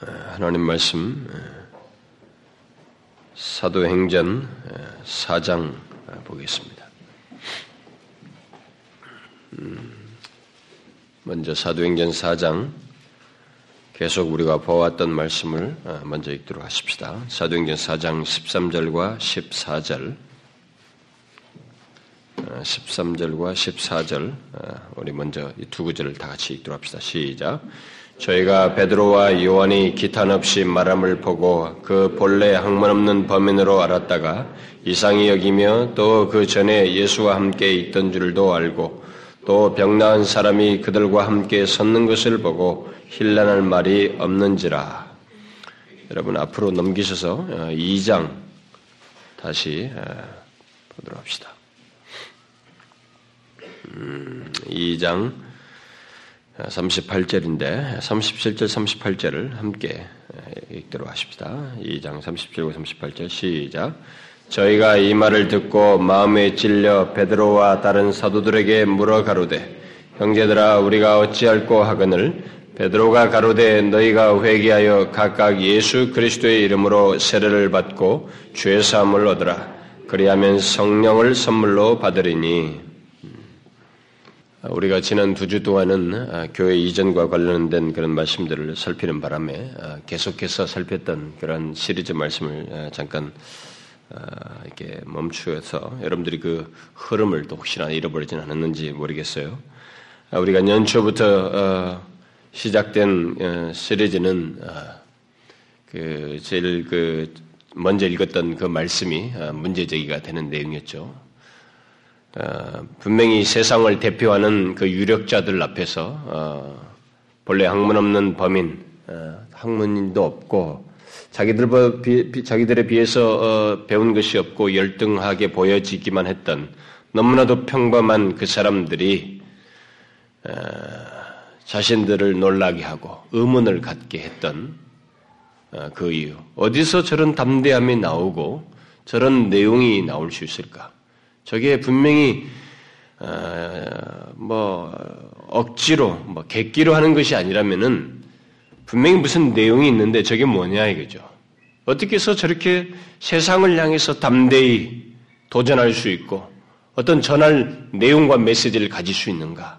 하나님 말씀 사도행전 4장 보겠습니다. 음, 먼저 사도행전 4장 계속 우리가 보았던 말씀을 먼저 읽도록 하십시다. 사도행전 4장 13절과 14절 13절과 14절 우리 먼저 이 두 구절을 다 같이 읽도록 합시다. 시작. 저희가 베드로와 요한이 기탄 없이 말함을 보고 그 본래 학문 없는 범인으로 알았다가 이상히 여기며 또 그 전에 예수와 함께 있던 줄도 알고 또 병나은 사람이 그들과 함께 섰는 것을 보고 힐난할 말이 없는지라. 여러분 앞으로 넘기셔서 2장 어, 다시 어, 보도록 합시다. 2장 38절인데 37절 38절을 함께 읽도록 하십시다. 2장 37과 38절 시작. 저희가 이 말을 듣고 마음에 찔려 베드로와 다른 사도들에게 물어 가로되 형제들아 우리가 어찌할꼬 하거늘 베드로가 가로되 너희가 회개하여 각각 예수 그리스도의 이름으로 세례를 받고 죄 사함을 얻으라 그리하면 성령을 선물로 받으리니 우리가 지난 두 주 동안은 아, 교회 이전과 관련된 그런 말씀들을 살피는 바람에 아, 계속해서 살폈던 그런 시리즈 말씀을 아, 잠깐 이렇게 멈추어서 여러분들이 그 흐름을 또 혹시나 잃어버리진 않았는지 모르겠어요. 우리가 연초부터 어, 시작된 어, 시리즈는 그 제일 그 먼저 읽었던 그 말씀이 문제 제기가 되는 내용이었죠. 어, 분명히 세상을 대표하는 그 유력자들 앞에서 어, 본래 학문 없는 범인, 어, 학문도 없고 자기들 자기들 에 비해서 배운 것이 없고 열등하게 보여지기만 했던 너무나도 평범한 그 사람들이 자신들을 놀라게 하고 의문을 갖게 했던 그 이유 어디서 저런 담대함이 나오고 저런 내용이 나올 수 있을까? 저게 분명히 어, 뭐 억지로 뭐 객기로 하는 것이 아니라면은 분명히 무슨 내용이 있는데 저게 뭐냐 이거죠. 어떻게 해서 저렇게 세상을 향해서 담대히 도전할 수 있고 어떤 전할 내용과 메시지를 가질 수 있는가?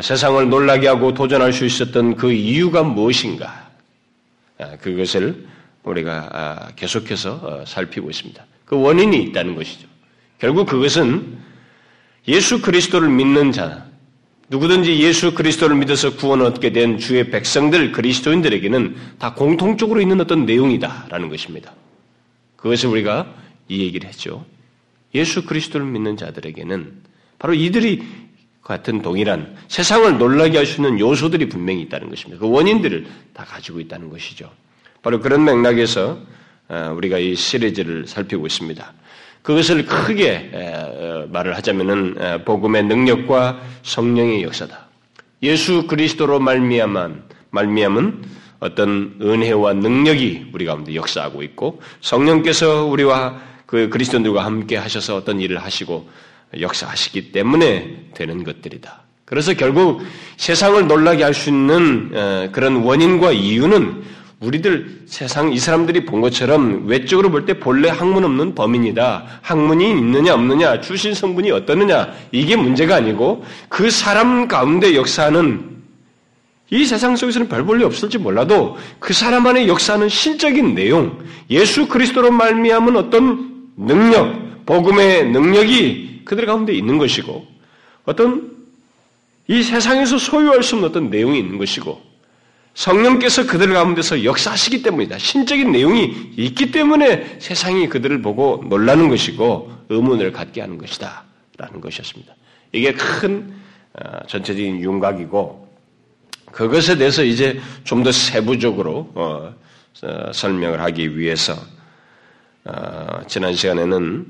세상을 놀라게 하고 도전할 수 있었던 그 이유가 무엇인가? 아, 그것을 우리가 아, 계속해서 어, 살피고 있습니다. 그 원인이 있다는 것이죠. 결국 그것은 예수 그리스도를 믿는 자, 누구든지 예수 그리스도를 믿어서 구원 얻게 된 주의 백성들, 그리스도인들에게는 다 공통적으로 있는 어떤 내용이다라는 것입니다. 그것을 우리가 이 얘기를 했죠. 예수 그리스도를 믿는 자들에게는 바로 이들이 같은 동일한 세상을 놀라게 할수 있는 요소들이 분명히 있다는 것입니다. 그 원인들을 다 가지고 있다는 것이죠. 바로 그런 맥락에서 어, 우리가 이 시리즈를 살피고 있습니다. 그것을 크게 어, 말을 하자면은 복음의 능력과 성령의 역사다. 예수 그리스도로 말미암은 말미암은 어떤 은혜와 능력이 우리 가운데 역사하고 있고 성령께서 우리와 그 그리스도인들과 함께 하셔서 어떤 일을 하시고 역사하시기 때문에 되는 것들이다. 그래서 결국 세상을 놀라게 할 수 있는 어, 그런 원인과 이유는 우리들 세상 이 사람들이 본 것처럼 외적으로 볼 때 본래 학문 없는 범인이다. 학문이 있느냐 없느냐, 주신 성분이 어떠느냐 이게 문제가 아니고 그 사람 가운데 역사하는 이 세상 속에서는 별 볼일 없을지 몰라도 그 사람 안에 역사하는 신적인 내용, 예수 그리스도로 말미암은 어떤 능력, 복음의 능력이 그들 가운데 있는 것이고 어떤 이 세상에서 소유할 수 없는 어떤 내용이 있는 것이고 성령께서 그들 가운데서 역사하시기 때문이다. 신적인 내용이 있기 때문에 세상이 그들을 보고 놀라는 것이고 의문을 갖게 하는 것이다. 라는 것이었습니다. 이게 큰 어, 전체적인 윤곽이고 그것에 대해서 이제 좀 더 세부적으로 어, 어, 설명을 하기 위해서 지난 시간에는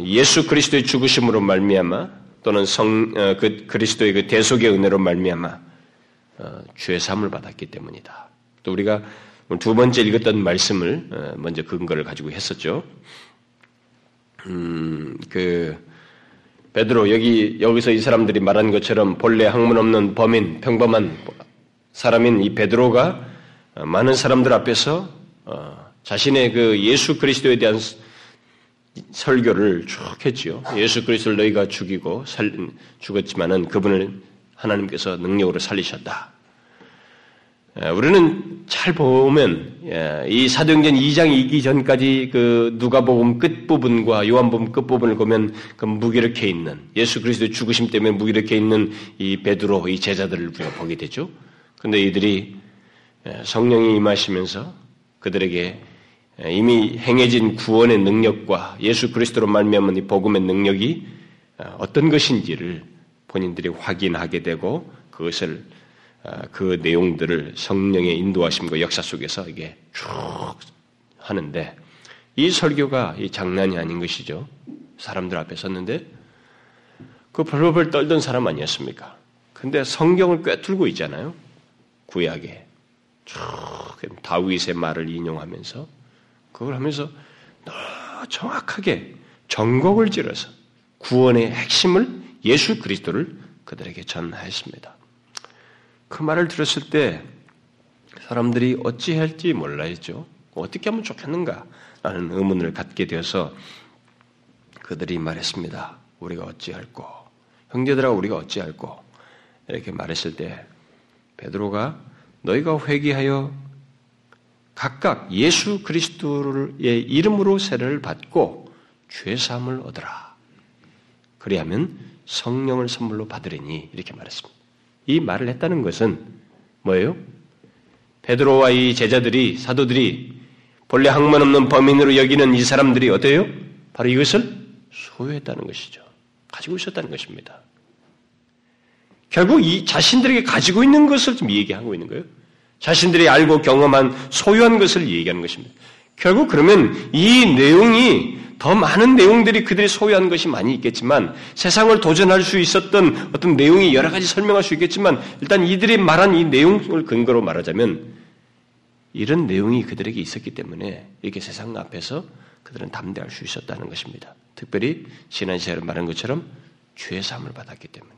예수 그리스도의 죽으심으로 말미암아 또는 성 그 그리스도의 그 대속의 은혜로 말미암아 어, 죄 사함을 받았기 때문이다. 또 우리가 두 번째 읽었던 말씀을 어, 먼저 근거를 가지고 했었죠. 음, 그 베드로 여기 여기서 이 사람들이 말한 것처럼 본래 학문 없는 범인, 평범한 사람인 이 베드로가 많은 사람들 앞에서 어, 자신의 그 예수 그리스도에 대한 설교를 쭉 했지요. 예수 그리스도를 너희가 죽이고 살, 죽었지만은 그분을 하나님께서 능력으로 살리셨다. 우리는 잘 보면 예, 이 사도행전 2장 이기 전까지 그 누가복음 끝 부분과 요한복음 끝 부분을 보면 그 무기력해 있는 예수 그리스도의 죽으심 때문에 무기력해 있는 이 베드로 이 제자들을 우리가 보게 되죠. 그런데 이들이 예, 성령이 임하시면서 그들에게 예, 이미 행해진 구원의 능력과 예수 그리스도로 말미암은 이 복음의 능력이 어, 어떤 것인지를 본인들이 확인하게 되고 그것을 아, 그 내용들을 성령의 인도하심과 역사 속에서 이게 쭉 하는데 이 설교가 이 장난이 아닌 것이죠. 사람들 앞에 섰는데 그 벌벌 떨던 사람 아니었습니까? 근데 성경을 꿰뚫고 있잖아요. 구약에 쭉 다윗의 말을 인용하면서 그걸 하면서 정확하게 전곡을 찌러서 구원의 핵심을 예수 그리스도를 그들에게 전하였습니다. 그 말을 들었을 때 사람들이 어찌 할지 몰라야죠. 어떻게 하면 좋겠는가? 라는 의문을 갖게 되어서 그들이 말했습니다. 우리가 어찌할꼬? 형제들아 우리가 어찌할꼬? 이렇게 말했을 때 베드로가 너희가 회개하여 각각 예수 그리스도의 이름으로 세례를 받고 죄 사함을 얻으라. 그리하면 성령을 선물로 받으리니 이렇게 말했습니다. 이 말을 했다는 것은 뭐예요? 베드로와 이 제자들이 사도들이 본래 학문 없는 범인으로 여기는 이 사람들이 어때요? 바로 이것을 소유했다는 것이죠. 가지고 있었다는 것입니다. 결국 이 자신들에게 가지고 있는 것을 좀 얘기하고 있는 거예요. 자신들이 알고 경험한 소유한 것을 얘기하는 것입니다. 결국 그러면 이 내용이 더 많은 내용들이 그들이 소유한 것이 많이 있겠지만 세상을 도전할 수 있었던 어떤 내용이 여러 가지 설명할 수 있겠지만 일단 이들이 말한 이 내용을 근거로 말하자면 이런 내용이 그들에게 있었기 때문에 이렇게 세상 앞에서 그들은 담대할 수 있었다는 것입니다. 특별히 지난 시간에 말한 것처럼 죄 사함을 받았기 때문에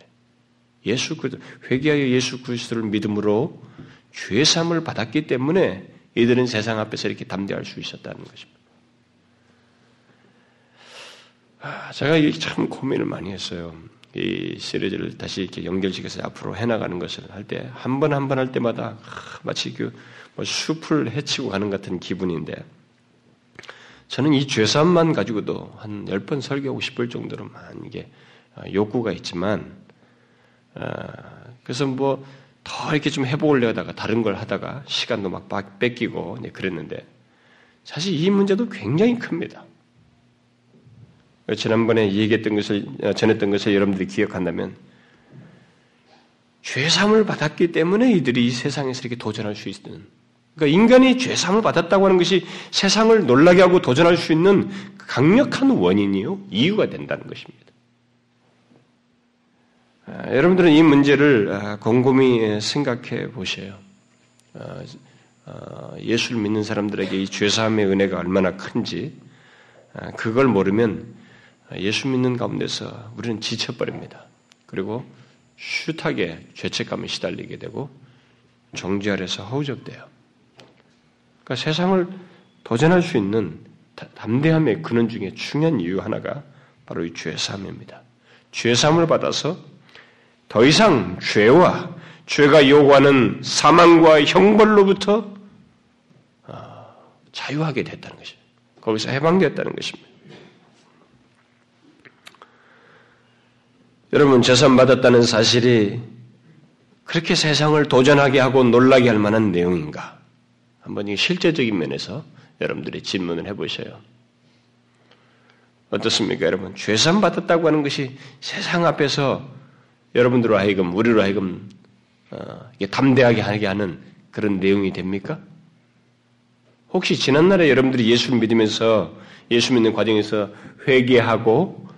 예수 그리스도 회개하여 예수 그리스도를 믿음으로 죄 사함을 받았기 때문에 이들은 세상 앞에서 이렇게 담대할 수 있었다는 것입니다. 아, 제가 참 고민을 많이 했어요. 이 시리즈를 다시 이렇게 연결시켜서 앞으로 해나가는 것을 할 때, 한 번 한 번 할 때마다 마치 그 뭐 숲을 헤치고 가는 같은 기분인데, 저는 이 죄사함만 가지고도 한 열 번 설교하고 싶을 정도로만 이게 어, 욕구가 있지만, 어, 그래서 뭐 더 이렇게 좀 해보려다가 다른 걸 하다가 시간도 막 뺏기고 그랬는데, 사실 이 문제도 굉장히 큽니다. 지난번에 얘기했던 것을, 어, 전했던 것을 여러분들이 기억한다면, 죄삼을 받았기 때문에 이들이 이 세상에서 이렇게 도전할 수 있는, 그러니까 인간이 죄삼을 받았다고 하는 것이 세상을 놀라게 하고 도전할 수 있는 강력한 원인이요, 이유가 된다는 것입니다. 아, 여러분들은 이 문제를 아, 곰곰이 생각해 보세요. 아, 예수를 믿는 사람들에게 이 죄사함의 은혜가 얼마나 큰지, 그걸 모르면 예수 믿는 가운데서 우리는 지쳐버립니다. 그리고 슈하게 죄책감에 시달리게 되고 정죄 아래서 허우적대요. 그러니까 세상을 도전할 수 있는 담대함의 근원 중에 중요한 이유 하나가 바로 이 죄사함입니다. 죄사함을 받아서 더 이상 죄와 죄가 요구하는 사망과 형벌로부터 아, 자유하게 됐다는 것입니다. 거기서 해방되었다는 것입니다. 여러분 재산 받았다는 사실이 그렇게 세상을 도전하게 하고 놀라게 할 만한 내용인가? 한번 이 실제적인 면에서 여러분들이 질문을 해보셔요. 어떻습니까, 여러분? 죄산 받았다고 하는 것이 세상 앞에서 여러분들로 하여금 우리로 하여금 어, 담대하게 하게 하는 그런 내용이 됩니까? 혹시 지난날에 여러분들이 예수를 믿으면서 예수 믿는 과정에서 회개하고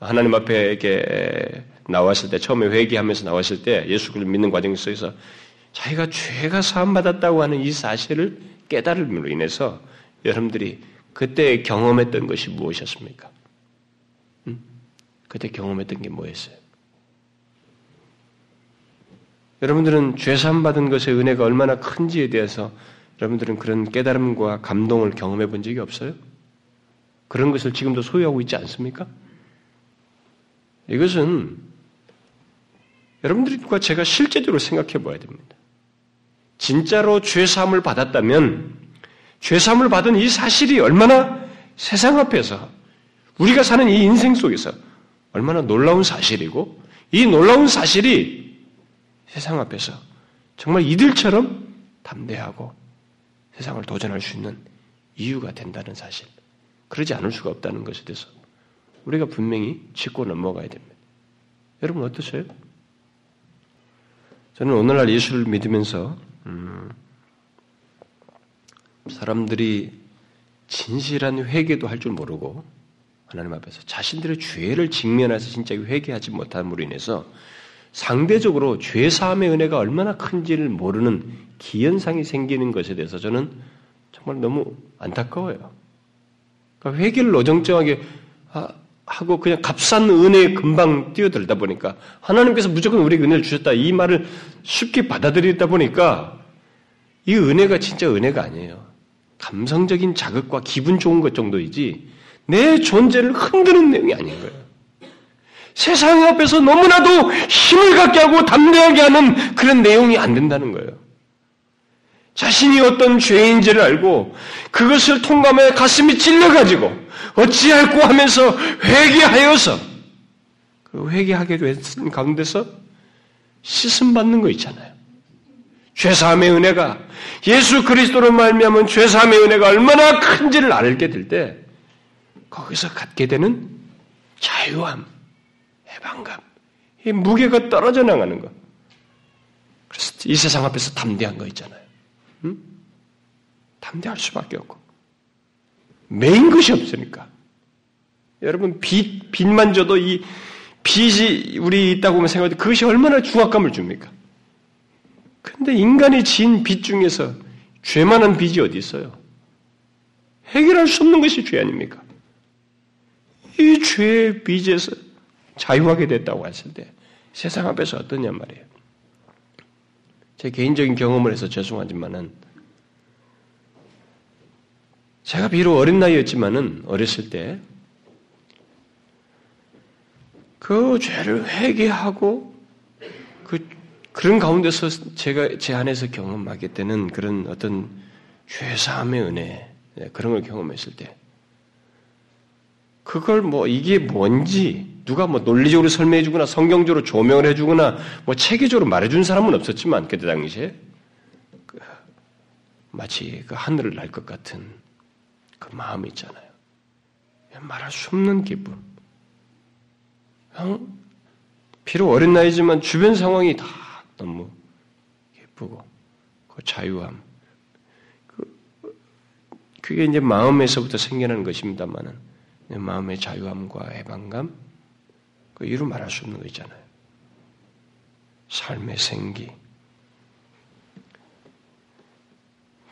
하나님 앞에 이렇게 나왔을 때, 처음에 회개하면서 나왔을 때 예수를 믿는 과정 속에서 자기가 죄가 사함 받았다고 하는 이 사실을 깨달음으로 인해서 여러분들이 그때 경험했던 것이 무엇이었습니까? 음? 그때 경험했던 게 뭐였어요? 여러분들은 죄사함 받은 것의 은혜가 얼마나 큰지에 대해서 여러분들은 그런 깨달음과 감동을 경험해 본 적이 없어요? 그런 것을 지금도 소유하고 있지 않습니까? 이것은 여러분들과 제가 실제적으로 생각해 봐야 됩니다. 진짜로 죄사함을 받았다면 죄사함을 받은 이 사실이 얼마나 세상 앞에서 우리가 사는 이 인생 속에서 얼마나 놀라운 사실이고 이 놀라운 사실이 세상 앞에서 정말 이들처럼 담대하고 세상을 도전할 수 있는 이유가 된다는 사실. 그러지 않을 수가 없다는 것에 대해서 우리가 분명히 짚고 넘어가야 됩니다. 여러분 어떠세요? 저는 오늘날 예수를 믿으면서 음, 사람들이 진실한 회개도 할 줄 모르고 하나님 앞에서 자신들의 죄를 직면해서 진짜 회개하지 못함으로 인해서 상대적으로 죄 사함의 은혜가 얼마나 큰지를 모르는 기현상이 생기는 것에 대해서 저는 정말 너무 안타까워요. 그러니까 회개를 어정쩡하게 하고 그냥 값싼 은혜에 금방 뛰어들다 보니까 하나님께서 무조건 우리에게 은혜를 주셨다 이 말을 쉽게 받아들이다 보니까 이 은혜가 진짜 은혜가 아니에요. 감성적인 자극과 기분 좋은 것 정도이지 내 존재를 흔드는 내용이 아닌 거예요. 세상 앞에서 너무나도 힘을 갖게 하고 담대하게 하는 그런 내용이 안 된다는 거예요. 자신이 어떤 죄인지를 알고 그것을 통감해 가슴이 찔려가지고 어찌할꼬 하면서 회개하여서 그 회개하게 된 가운데서 씻음 받는 거 있잖아요. 죄사함의 은혜가 예수 그리스도로 말미암은 죄사함의 은혜가 얼마나 큰지를 알게 될 때 거기서 갖게 되는 자유함, 해방감, 이 무게가 떨어져 나가는 것. 그래서 이 세상 앞에서 담대한 거 있잖아요. 응? 담대할 수밖에 없고 메인 것이 없으니까. 여러분 빚 빚만 줘도 이 빚이 우리 있다고 하면 생각할 때 그것이 얼마나 중압감을 줍니까? 근데 인간이 지은 빚 중에서 죄만한 빚이 어디 있어요? 해결할 수 없는 것이 죄 아닙니까? 이 죄의 빚에서 자유하게 됐다고 했을 때 세상 앞에서 어떠냐 말이에요. 제 개인적인 경험을 해서 죄송하지만은 제가 비록 어린 나이였지만은 어렸을 때 그 죄를 회개하고 그 그런 가운데서 제가 제 안에서 경험하게 되는 그런 어떤 죄사함의 은혜 네, 그런 걸 경험했을 때 그걸 뭐 이게 뭔지 누가 뭐 논리적으로 설명해 주거나 성경적으로 조명을 해 주거나 뭐 체계적으로 말해 준 사람은 없었지만 그때 당시에 그 마치 그 하늘을 날 것 같은 그 마음이 있잖아요. 말할 수 없는 기쁨. 비록 어린 나이지만 주변 상황이 다 너무 예쁘고 그 자유함. 그, 그게 이제 마음에서부터 생겨나는 것입니다만은 마음의 자유함과 해방감, 그 이루 말할 수 없는 거 있잖아요. 삶의 생기.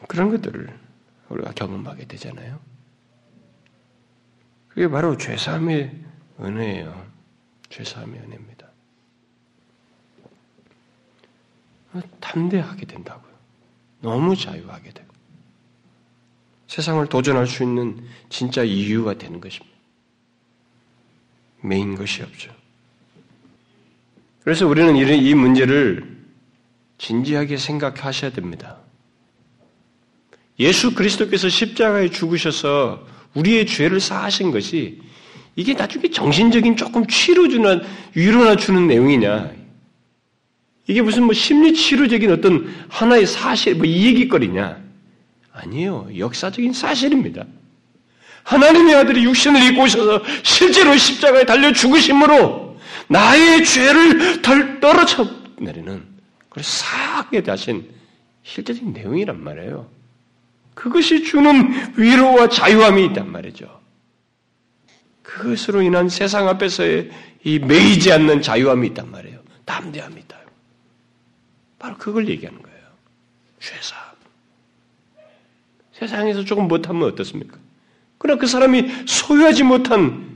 그런 것들을 우리가 경험하게 되잖아요. 그게 바로 죄사함의 은혜예요. 죄사함의 은혜입니다. 담대하게 된다고요. 너무 자유하게 되고. 세상을 도전할 수 있는 진짜 이유가 되는 것입니다. 메인 것이 없죠. 그래서 우리는 이 문제를 진지하게 생각하셔야 됩니다. 예수 그리스도께서 십자가에 죽으셔서 우리의 죄를 사하신 것이 이게 나중에 정신적인 조금 치료주나 위로나 주는 내용이냐. 이게 무슨 뭐 심리 치료적인 어떤 하나의 사실, 뭐 이 얘기거리냐. 아니에요. 역사적인 사실입니다. 하나님의 아들이 육신을 입고 오셔서 실제로 십자가에 달려 죽으심으로 나의 죄를 덜 떨어져 내리는 그걸 사하게 하신 실제적인 내용이란 말이에요. 그것이 주는 위로와 자유함이 있단 말이죠. 그것으로 인한 세상 앞에서의 이 매이지 않는 자유함이 있단 말이에요. 담대함이 있다. 바로 그걸 얘기하는 거예요. 죄사. 세상에서 조금 못하면 어떻습니까? 그러나 그 사람이 소유하지 못한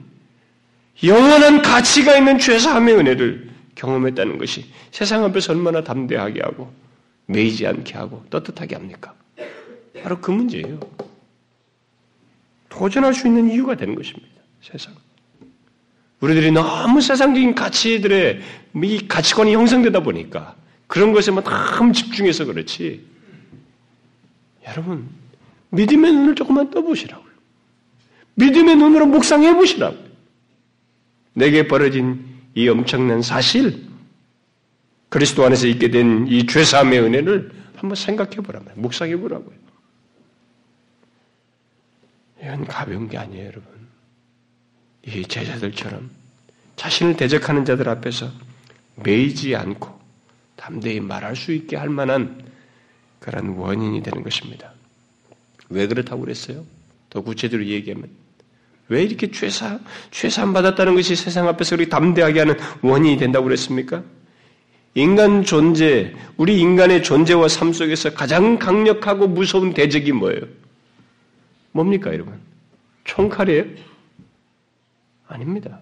영원한 가치가 있는 죄사함의 은혜를 경험했다는 것이 세상 앞에서 얼마나 담대하게 하고 매이지 않게 하고 떳떳하게 합니까? 바로 그 문제예요. 도전할 수 있는 이유가 되는 것입니다. 세상. 우리들이 너무 세상적인 가치들의 이 가치관이 형성되다 보니까 그런 것에만 너무 집중해서 그렇지. 여러분, 믿음의 눈을 조금만 떠보시라고요. 믿음의 눈으로 묵상해 보시라고요. 내게 벌어진 이 엄청난 사실, 그리스도 안에서 있게 된 이 죄사함의 은혜를 한번 생각해 보라고요. 묵상해 보라고요. 이건 가벼운 게 아니에요, 여러분. 이 제자들처럼 자신을 대적하는 자들 앞에서 매이지 않고 담대히 말할 수 있게 할 만한 그런 원인이 되는 것입니다. 왜 그렇다고 그랬어요? 더 구체적으로 얘기하면 왜 이렇게 죄사 죄사함 받았다는 것이 세상 앞에서 그렇게 담대하게 하는 원인이 된다고 그랬습니까? 인간 존재, 우리 인간의 존재와 삶 속에서 가장 강력하고 무서운 대적이 뭐예요? 뭡니까, 여러분? 총칼이에요? 아닙니다.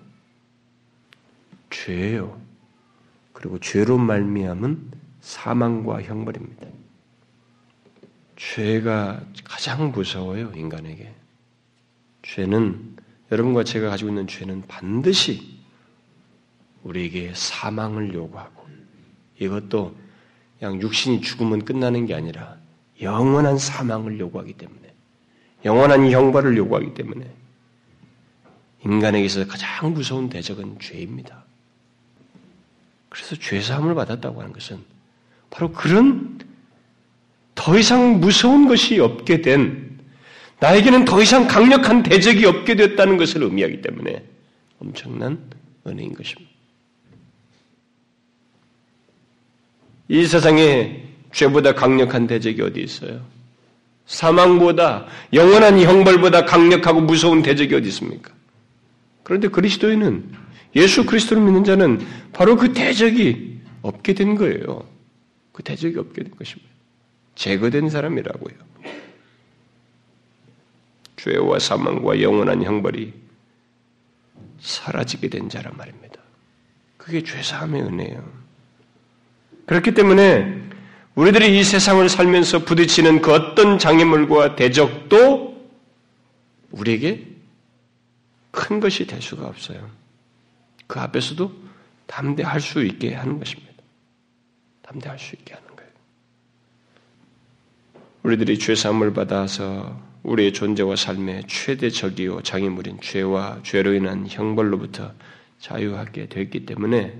죄예요. 그리고 죄로 말미암은 사망과 형벌입니다. 죄가 가장 무서워요, 인간에게. 죄는 여러분과 제가 가지고 있는 죄는 반드시 우리에게 사망을 요구하고 이것도 그냥 육신이 죽으면 끝나는 게 아니라 영원한 사망을 요구하기 때문에 영원한 형벌을 요구하기 때문에 인간에게 서 가장 무서운 대적은 죄입니다. 그래서 죄사함을 받았다고 하는 것은 바로 그런 더 이상 무서운 것이 없게 된 나에게는 더 이상 강력한 대적이 없게 됐다는 것을 의미하기 때문에 엄청난 은혜인 것입니다. 이 세상에 죄보다 강력한 대적이 어디 있어요? 사망보다 영원한 형벌보다 강력하고 무서운 대적이 어디 있습니까? 그런데 그리스도인은 예수 그리스도를 믿는 자는 바로 그 대적이 없게 된 거예요. 그 대적이 없게 된 것입니다. 제거된 사람이라고요. 죄와 사망과 영원한 형벌이 사라지게 된 자란 말입니다. 그게 죄사함의 은혜예요. 그렇기 때문에 우리들이 이 세상을 살면서 부딪히는 그 어떤 장애물과 대적도 우리에게 큰 것이 될 수가 없어요. 그 앞에서도 담대할 수 있게 하는 것입니다. 담대할 수 있게 하는. 우리들이 죄사함을 받아서 우리의 존재와 삶의 최대 적이요 장애물인 죄와 죄로 인한 형벌로부터 자유하게 됐기 때문에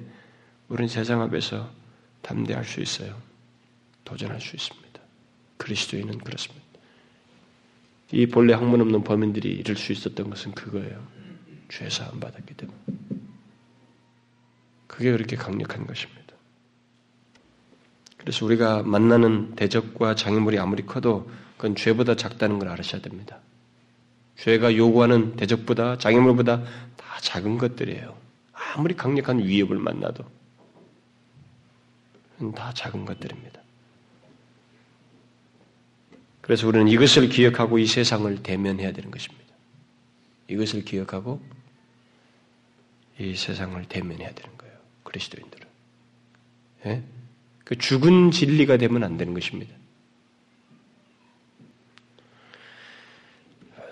우리는 세상 앞에서 담대할 수 있어요. 도전할 수 있습니다. 그리스도인은 그렇습니다. 이 본래 학문 없는 범인들이 이룰 수 있었던 것은 그거예요. 죄사함 받았기 때문에. 그게 그렇게 강력한 것입니다. 그래서 우리가 만나는 대적과 장애물이 아무리 커도 그건 죄보다 작다는 걸 알으셔야 됩니다. 죄가 요구하는 대적보다 장애물보다 다 작은 것들이에요. 아무리 강력한 위협을 만나도 다 작은 것들입니다. 그래서 우리는 이것을 기억하고 이 세상을 대면해야 되는 것입니다. 이것을 기억하고 이 세상을 대면해야 되는 거예요. 그리스도인들은. 예? 그 죽은 진리가 되면 안 되는 것입니다.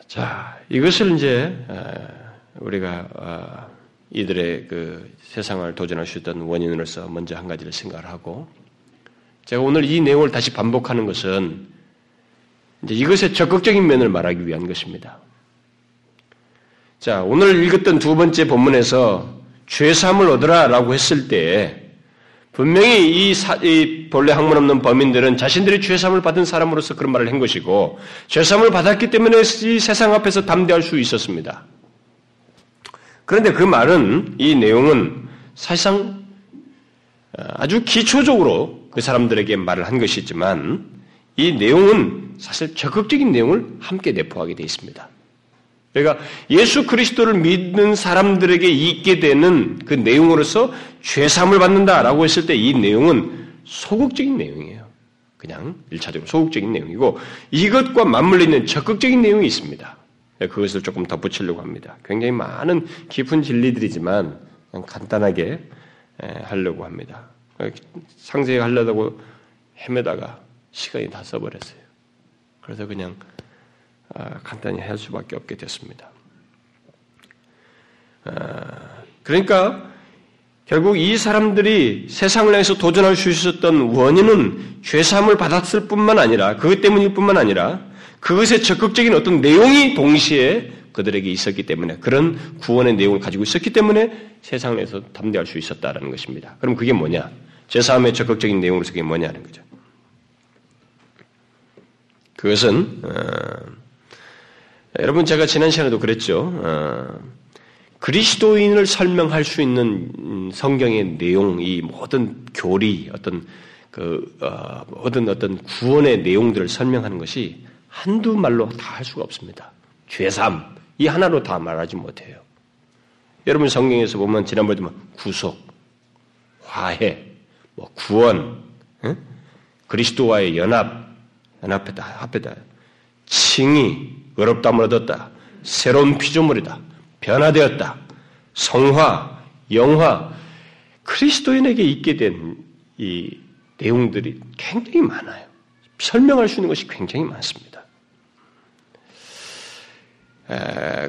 자, 이것을 이제 어, 우리가 어, 이들의 그 세상을 도전할 수 있던 원인으로서 먼저 한 가지를 생각을 하고 제가 오늘 이 내용을 다시 반복하는 것은 이제 이것의 적극적인 면을 말하기 위한 것입니다. 자, 오늘 읽었던 두 번째 본문에서 죄사함을 얻으라라고 했을 때 분명히 이, 사, 이 본래 학문 없는 범인들은 자신들이 죄사함을 받은 사람으로서 그런 말을 한 것이고 죄사함을 받았기 때문에 이 세상 앞에서 담대할 수 있었습니다. 그런데 그 말은 이 내용은 사실상 어, 아주 기초적으로 그 사람들에게 말을 한 것이지만 이 내용은 사실 적극적인 내용을 함께 내포하게 되어 있습니다. 그러니까 예수 그리스도를 믿는 사람들에게 있게 되는 그 내용으로서 죄사함을 받는다라고 했을 때 이 내용은 소극적인 내용이에요. 그냥 일차적으로 소극적인 내용이고 이것과 맞물려 있는 적극적인 내용이 있습니다. 그것을 조금 덧붙이려고 합니다. 굉장히 많은 깊은 진리들이지만 간단하게 하려고 합니다. 상세하려고 헤매다가 시간이 다 써버렸어요. 그래서 그냥 아, 간단히 할 수밖에 없게 됐습니다. 아, 그러니까 결국 이 사람들이 세상을 향해서 도전할 수 있었던 원인은 죄사함을 받았을 뿐만 아니라 그것 때문일 뿐만 아니라 그것의 적극적인 어떤 내용이 동시에 그들에게 있었기 때문에 그런 구원의 내용을 가지고 있었기 때문에 세상에서 담대할 수 있었다라는 것입니다. 그럼 그게 뭐냐? 제사함의 적극적인 내용으로서 그게 뭐냐는 거죠. 그것은 어, 여러분 제가 지난 시간에도 그랬죠. 어, 그리스도인을 설명할 수 있는 성경의 내용, 이 모든 교리, 어떤 그 어, 모든 어떤 구원의 내용들을 설명하는 것이 한두 말로 다 할 수가 없습니다. 죄삼 이 하나로 다 말하지 못해요. 여러분 성경에서 보면 지난번에 도 구속, 화해, 뭐 구원, 응? 그리스도와의 연합, 연합했다, 합했다, 칭의, 의롭다을 얻었다, 새로운 피조물이다, 변화되었다, 성화, 영화, 그리스도인에게 있게 된 이 내용들이 굉장히 많아요. 설명할 수 있는 것이 굉장히 많습니다. 에,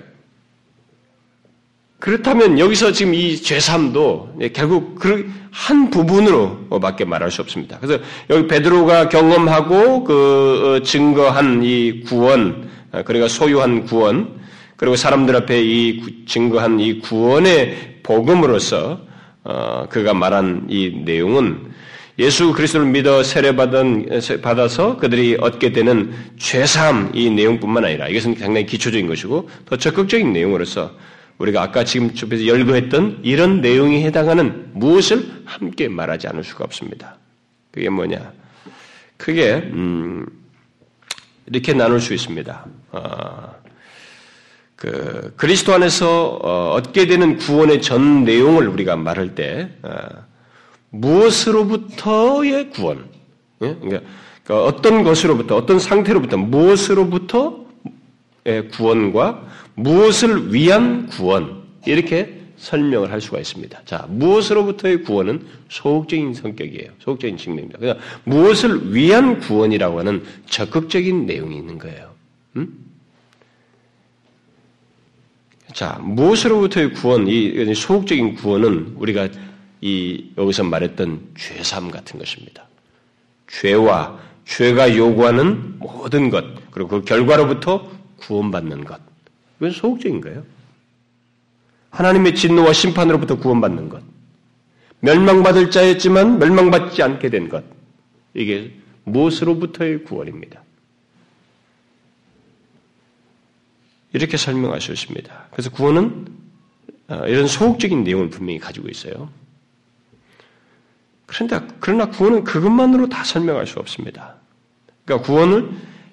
그렇다면 여기서 지금 이 죄삼도 결국 그한 부분으로밖에 말할 수 없습니다. 그래서 여기 베드로가 경험하고 그 어, 증거한 이 구원, 어, 그러니까 소유한 구원, 그리고 사람들 앞에 이 증거한 이 구원의 복음으로서 어, 그가 말한 이 내용은 예수 그리스도를 믿어 세례받은 받아서 그들이 얻게 되는 죄사함 이 내용뿐만 아니라 이것은 상당히 기초적인 것이고 더 적극적인 내용으로서 우리가 아까 지금 좁혀서 열거했던 이런 내용이 해당하는 무엇을 함께 말하지 않을 수가 없습니다. 그게 뭐냐? 그게 음, 이렇게 나눌 수 있습니다. 어, 그 그리스도 안에서 어, 얻게 되는 구원의 전 내용을 우리가 말할 때 어, 무엇으로부터의 구원, 예? 그러니까, 그러니까 어떤 것으로부터, 어떤 상태로부터, 무엇으로부터 구원과 무엇을 위한 구원, 이렇게 설명을 할 수가 있습니다. 자, 무엇으로부터의 구원은 소극적인 성격이에요. 소극적인 측면입니다. 그냥 무엇을 위한 구원이라고 하는 적극적인 내용이 있는 거예요. 음? 자, 무엇으로부터의 구원, 이 소극적인 구원은 우리가 이 여기서 말했던 죄삼 같은 것입니다. 죄와 죄가 요구하는 모든 것 그리고 그 결과로부터 구원받는 것 이건 소극적인 거예요. 하나님의 진노와 심판으로부터 구원받는 것 멸망받을 자였지만 멸망받지 않게 된 것 이게 무엇으로부터의 구원입니다. 이렇게 있습니다. 그래서 구원은 어, 이런 소극적인 내용을 분명히 가지고 있어요. 그런데 그러나 구원은 그것만으로 다 설명할 수 없습니다. 그러니까 구원을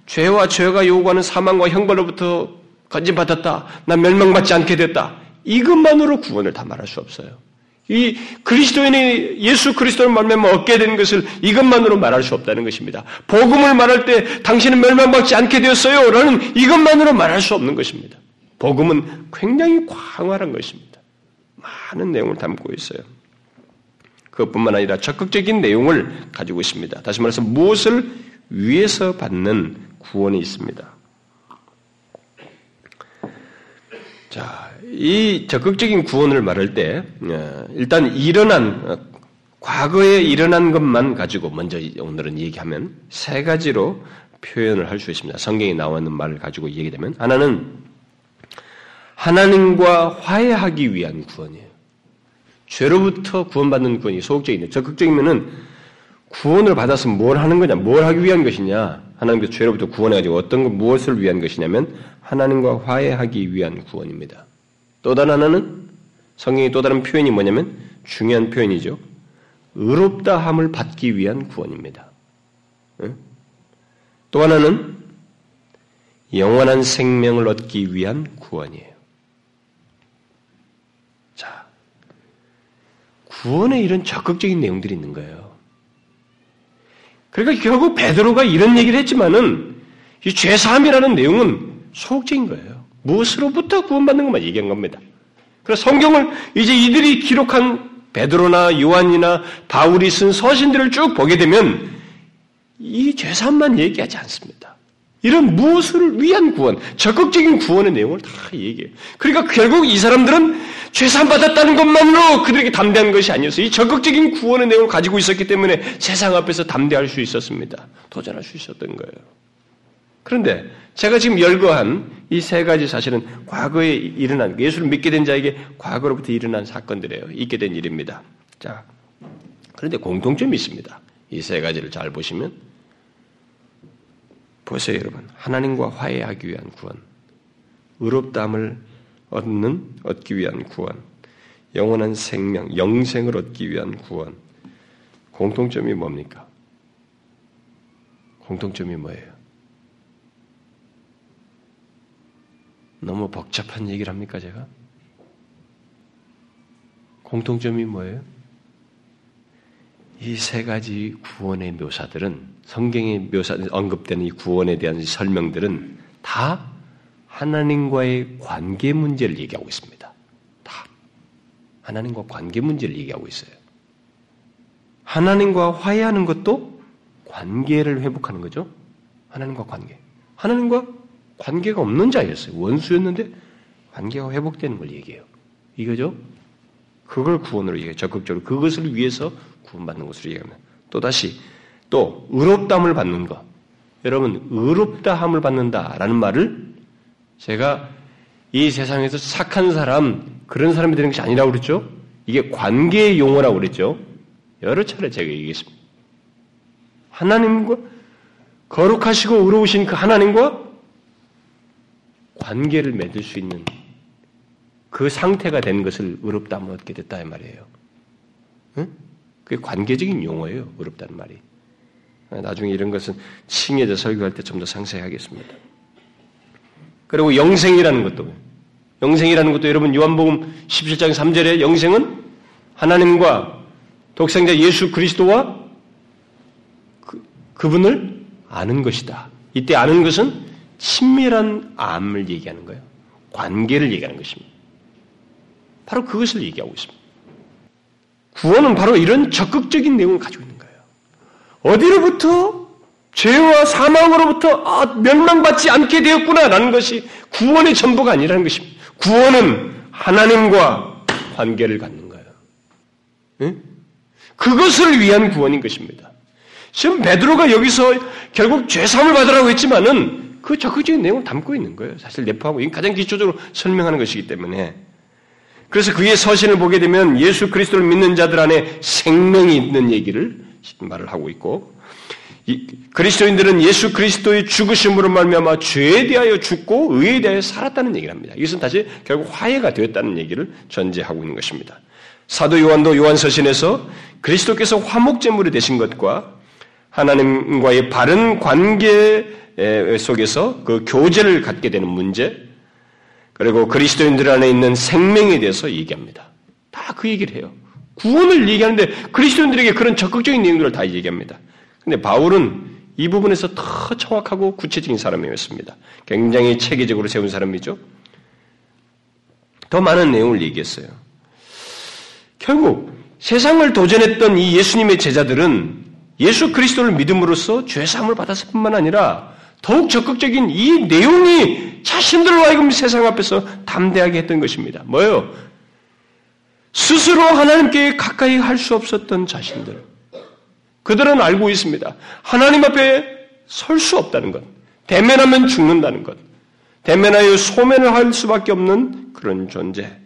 죄와 죄가 요구하는 사망과 형벌로부터 건진받았다. 난 멸망받지 않게 됐다. 이것만으로 구원을 다 말할 수 없어요. 이 그리스도인이 예수 그리스도를 말하면 얻게 되는 것을 이것만으로 말할 수 없다는 것입니다. 복음을 말할 때 당신은 멸망받지 않게 되었어요. 라는 이것만으로 말할 수 없는 것입니다. 복음은 굉장히 광활한 것입니다. 많은 내용을 담고 있어요. 그것뿐만 아니라 적극적인 내용을 가지고 있습니다. 다시 말해서 무엇을 위해서 받는 구원이 있습니다. 자, 이 적극적인 구원을 말할 때 어, 일단 일어난 어, 과거에 일어난 것만 가지고 먼저 오늘은 얘기하면 세 가지로 표현을 할 수 있습니다. 성경에 나와 있는 말을 가지고 얘기되면 하나는 하나님과 화해하기 위한 구원이에요. 죄로부터 구원받는 구원이 소극적인데 적극적이면은 구원을 받아서 뭘 하는 거냐, 뭘 하기 위한 것이냐, 하나님께서 죄로부터 구원해가지고 어떤 것, 무엇을 위한 것이냐면 하나님과 화해하기 위한 구원입니다. 또 다른 하나는 성경의 또 다른 표현이 뭐냐면 중요한 표현이죠. 의롭다함을 받기 위한 구원입니다. 또 하나는 영원한 생명을 얻기 위한 구원이에요. 구원에 이런 적극적인 내용들이 있는 거예요. 그러니까 결국 베드로가 이런 얘기를 했지만은 이 죄사함이라는 내용은 소극적인 거예요. 무엇으로부터 구원받는 것만 얘기한 겁니다. 그래서 성경을 이제 이들이 기록한 베드로나 요한이나 바울이 쓴 서신들을 쭉 보게 되면 이 죄산만 얘기하지 않습니다. 이런 무엇을 위한 구원, 적극적인 구원의 내용을 다 얘기해요. 그러니까 결국 이 사람들은 죄산 받았다는 것만으로 그들에게 담대한 것이 아니었어요. 이 적극적인 구원의 내용을 가지고 있었기 때문에 세상 앞에서 담대할 수 있었습니다. 도전할 수 있었던 거예요. 그런데 제가 지금 열거한 이 세 가지 사실은 과거에 일어난 예수를 믿게 된 자에게 과거로부터 일어난 사건들이에요. 있게 된 일입니다. 자, 그런데 공통점이 있습니다. 이 세 가지를 잘 보시면 보세요, 여러분. 하나님과 화해하기 위한 구원, 의롭다함을 얻는 얻기 위한 구원, 영원한 생명, 영생을 얻기 위한 구원. 공통점이 뭡니까? 공통점이 뭐예요? 너무 복잡한 얘기를 합니까, 제가? 공통점이 뭐예요? 이 세 가지 구원의 묘사들은 성경에 묘사 언급되는 이 구원에 대한 설명들은 다 하나님과의 관계 문제를 얘기하고 있습니다. 다 하나님과 관계 문제를 얘기하고 있어요. 하나님과 화해하는 것도 관계를 회복하는 거죠. 하나님과 관계. 하나님과 관계가 없는 자였어요. 원수였는데 관계가 회복되는 걸 얘기해요. 이거죠? 그걸 구원으로 얘기해요. 적극적으로 그것을 위해서 구원받는 것으로 얘기합니다. 또다시 또 의롭다함을 받는 것. 여러분 의롭다함을 받는다라는 말을 제가 이 세상에서 착한 사람 그런 사람이 되는 것이 아니라고 그랬죠. 이게 관계의 용어라고 그랬죠. 여러 차례 제가 얘기했습니다. 하나님과 거룩하시고 의로우신 그 하나님과 관계를 맺을 수 있는 그 상태가 된 것을 의롭다함을 얻게 됐다 이 말이에요. 응? 그게 관계적인 용어예요. 의롭다는 말이. 나중에 이런 것은 칭해져 설교할 때 좀 더 상세히 하겠습니다. 그리고 영생이라는 것도 영생이라는 것도 여러분 요한복음 17장 3절에 영생은 하나님과 독생자 예수 그리스도와 그, 그분을 아는 것이다. 이때 아는 것은 친밀한 암을 얘기하는 거예요. 관계를 얘기하는 것입니다. 바로 그것을 얘기하고 있습니다. 구원은 바로 이런 적극적인 내용을 가지고 있는 거예요. 어디로부터 죄와 사망으로부터 아, 멸망받지 않게 되었구나라는 것이 구원의 전부가 아니라는 것입니다. 구원은 하나님과 관계를 갖는 거예요. 응? 그것을 위한 구원인 것입니다. 지금 베드로가 여기서 결국 죄사함을 받으라고 했지만은 그 적극적인 내용을 담고 있는 거예요. 사실 내포하고 가장 기초적으로 설명하는 것이기 때문에. 그래서 그의 서신을 보게 되면 예수 그리스도를 믿는 자들 안에 생명이 있는 얘기를 말을 하고 있고 그리스도인들은 예수 그리스도의 죽으심으로 말미암아 죄에 대하여 죽고 의에 대하여 살았다는 얘기를 합니다. 이것은 다시 결국 화해가 되었다는 얘기를 전제하고 있는 것입니다. 사도 요한도 요한 서신에서 그리스도께서 화목제물이 되신 것과 하나님과의 바른 관계 속에서 그 교제를 갖게 되는 문제, 그리고 그리스도인들 안에 있는 생명에 대해서 얘기합니다. 다 그 얘기를 해요. 구원을 얘기하는데 그리스도인들에게 그런 적극적인 내용들을 다 얘기합니다. 근데 바울은 이 부분에서 더 정확하고 구체적인 사람이었습니다. 굉장히 체계적으로 세운 사람이죠. 더 많은 내용을 얘기했어요. 결국 세상을 도전했던 이 예수님의 제자들은 예수 그리스도를 믿음으로써 죄 사함을 받았을 뿐만 아니라 더욱 적극적인 이 내용이 자신들로 하여금 세상 앞에서 담대하게 했던 것입니다. 뭐예요? 스스로 하나님께 가까이 할 수 없었던 자신들. 그들은 알고 있습니다. 하나님 앞에 설 수 없다는 것. 대면하면 죽는다는 것. 대면하여 소면을 할 수밖에 없는 그런 존재.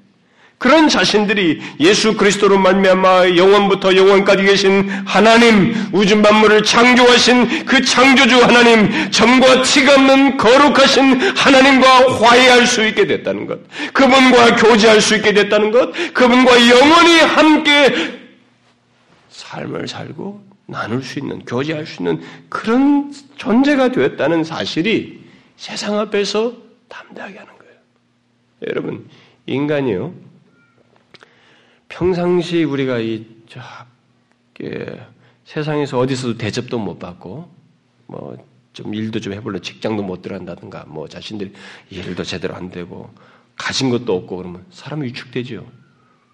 그런 자신들이 예수 그리스도로 말미암아 영원부터 영원까지 계신 하나님 우주 만물을 창조하신 그 창조주 하나님 점과 티가 없는 거룩하신 하나님과 화해할 수 있게 됐다는 것 그분과 교제할 수 있게 됐다는 것 그분과 영원히 함께 삶을 살고 나눌 수 있는 교제할 수 있는 그런 존재가 되었다는 사실이 세상 앞에서 담대하게 하는 거예요. 여러분 인간이요 평상시 우리가 이 저, 예, 세상에서 어디서도 대접도 못 받고 뭐 좀 일도 좀 해볼래 직장도 못 들어간다든가 뭐 자신들이 일도 제대로 안 되고 가진 것도 없고 그러면 사람이 위축되죠.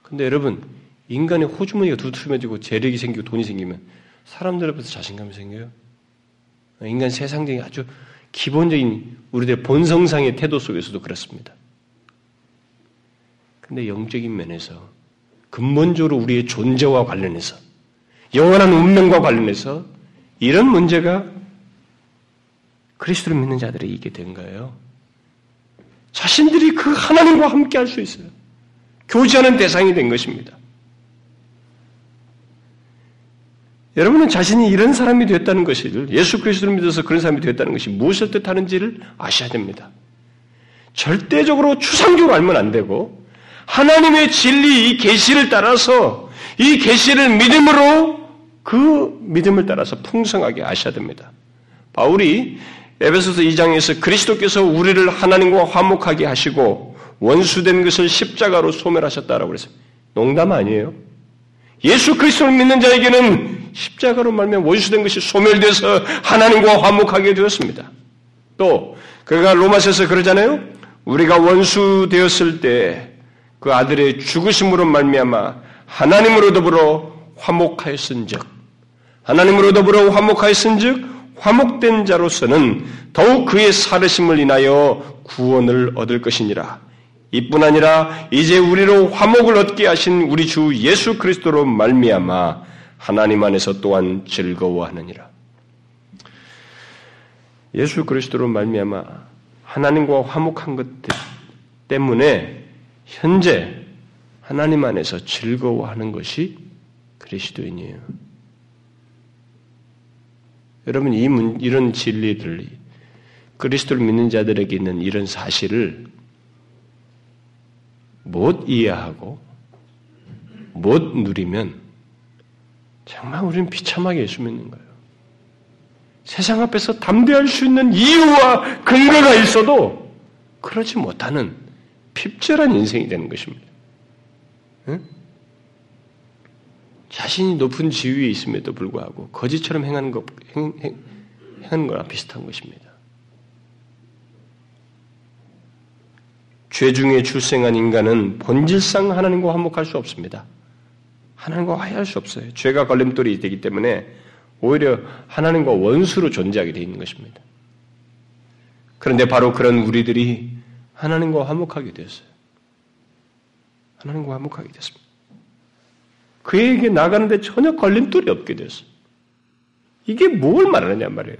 근데 여러분 인간의 호주머니가 두툼해지고 재력이 생기고 돈이 생기면 사람들 앞에서 자신감이 생겨요. 인간 세상적인 아주 기본적인 우리들의 본성상의 태도 속에서도 그렇습니다. 근데 영적인 면에서 근본적으로 우리의 존재와 관련해서 영원한 운명과 관련해서 이런 문제가 그리스도를 믿는 자들이 있게 된 거예요. 자신들이 그 하나님과 함께 할 수 있어요. 교제하는 대상이 된 것입니다. 여러분은 자신이 이런 사람이 됐다는 것을 예수 그리스도를 믿어서 그런 사람이 됐다는 것이 무엇을 뜻하는지를 아셔야 됩니다. 절대적으로 추상적으로 알면 안 되고 하나님의 진리 이 계시를 따라서 이 계시를 믿음으로 그 믿음을 따라서 풍성하게 아셔야 됩니다. 바울이 에베소서 2장에서 그리스도께서 우리를 하나님과 화목하게 하시고 원수된 것을 십자가로 소멸하셨다라고 그랬어요. 농담 아니에요. 예수 그리스도를 믿는 자에게는 십자가로 말면 원수된 것이 소멸돼서 하나님과 화목하게 되었습니다. 또 그가 로마서에서 그러잖아요. 우리가 원수 되었을 때 그 아들의 죽으심으로 말미암아 하나님으로 더불어 화목하였은즉 하나님으로 더불어 화목하였은즉 화목된 자로서는 더욱 그의 살으심을 인하여 구원을 얻을 것이니라. 이뿐 아니라 이제 우리로 화목을 얻게 하신 우리 주 예수 그리스도로 말미암아 하나님 안에서 또한 즐거워하느니라. 예수 그리스도로 말미암아 하나님과 화목한 것 때문에 현재 하나님 안에서 즐거워하는 것이 그리스도인이에요. 여러분 이 문, 이런 진리들 그리스도를 믿는 자들에게 있는 이런 사실을 못 이해하고 못 누리면 정말 우리는 비참하게 예수 믿는 거예요. 세상 앞에서 담대할 수 있는 이유와 근거가 있어도 그러지 못하는 핍절한 인생이 되는 것입니다. 응? 자신이 높은 지위에 있음에도 불구하고 거짓처럼 행하는 것, 행, 행, 행하는 거랑 비슷한 것입니다. 죄 중에 출생한 인간은 본질상 하나님과 화목할 수 없습니다. 하나님과 화해할 수 없어요. 죄가 걸림돌이 되기 때문에 오히려 하나님과 원수로 존재하게 되어 있는 것입니다. 그런데 바로 그런 우리들이 하나님과 화목하게 되었어요. 하나님과 화목하게 됐습니다. 그에게 나가는데 전혀 걸림돌이 없게 됐어요. 이게 뭘 말하느냐 말이에요.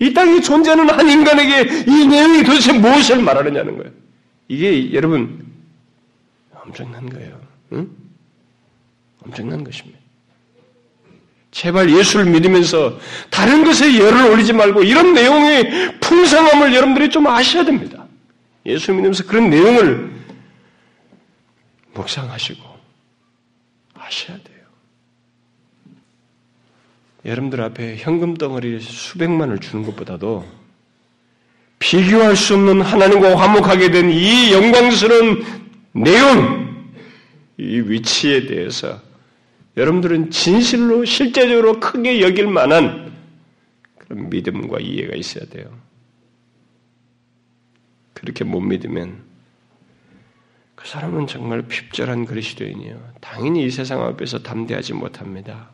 이 땅에 존재하는 한 인간에게 이 내용이 도대체 무엇을 말하느냐는 거예요. 이게 여러분 엄청난 거예요. 응? 엄청난 것입니다. 제발 예수를 믿으면서 다른 것에 열을 올리지 말고 이런 내용의 풍성함을 여러분들이 좀 아셔야 됩니다. 예수 믿으면서 그런 내용을 묵상하시고 아셔야 돼요. 여러분들 앞에 현금 덩어리 수백만을 주는 것보다도 비교할 수 없는 하나님과 화목하게 된 이 영광스러운 내용, 이 위치에 대해서 여러분들은 진실로 실제적으로 크게 여길 만한 그런 믿음과 이해가 있어야 돼요. 그렇게 못 믿으면 그 사람은 정말 핍절한 그리스도인이에요. 당연히 이 세상 앞에서 담대하지 못합니다.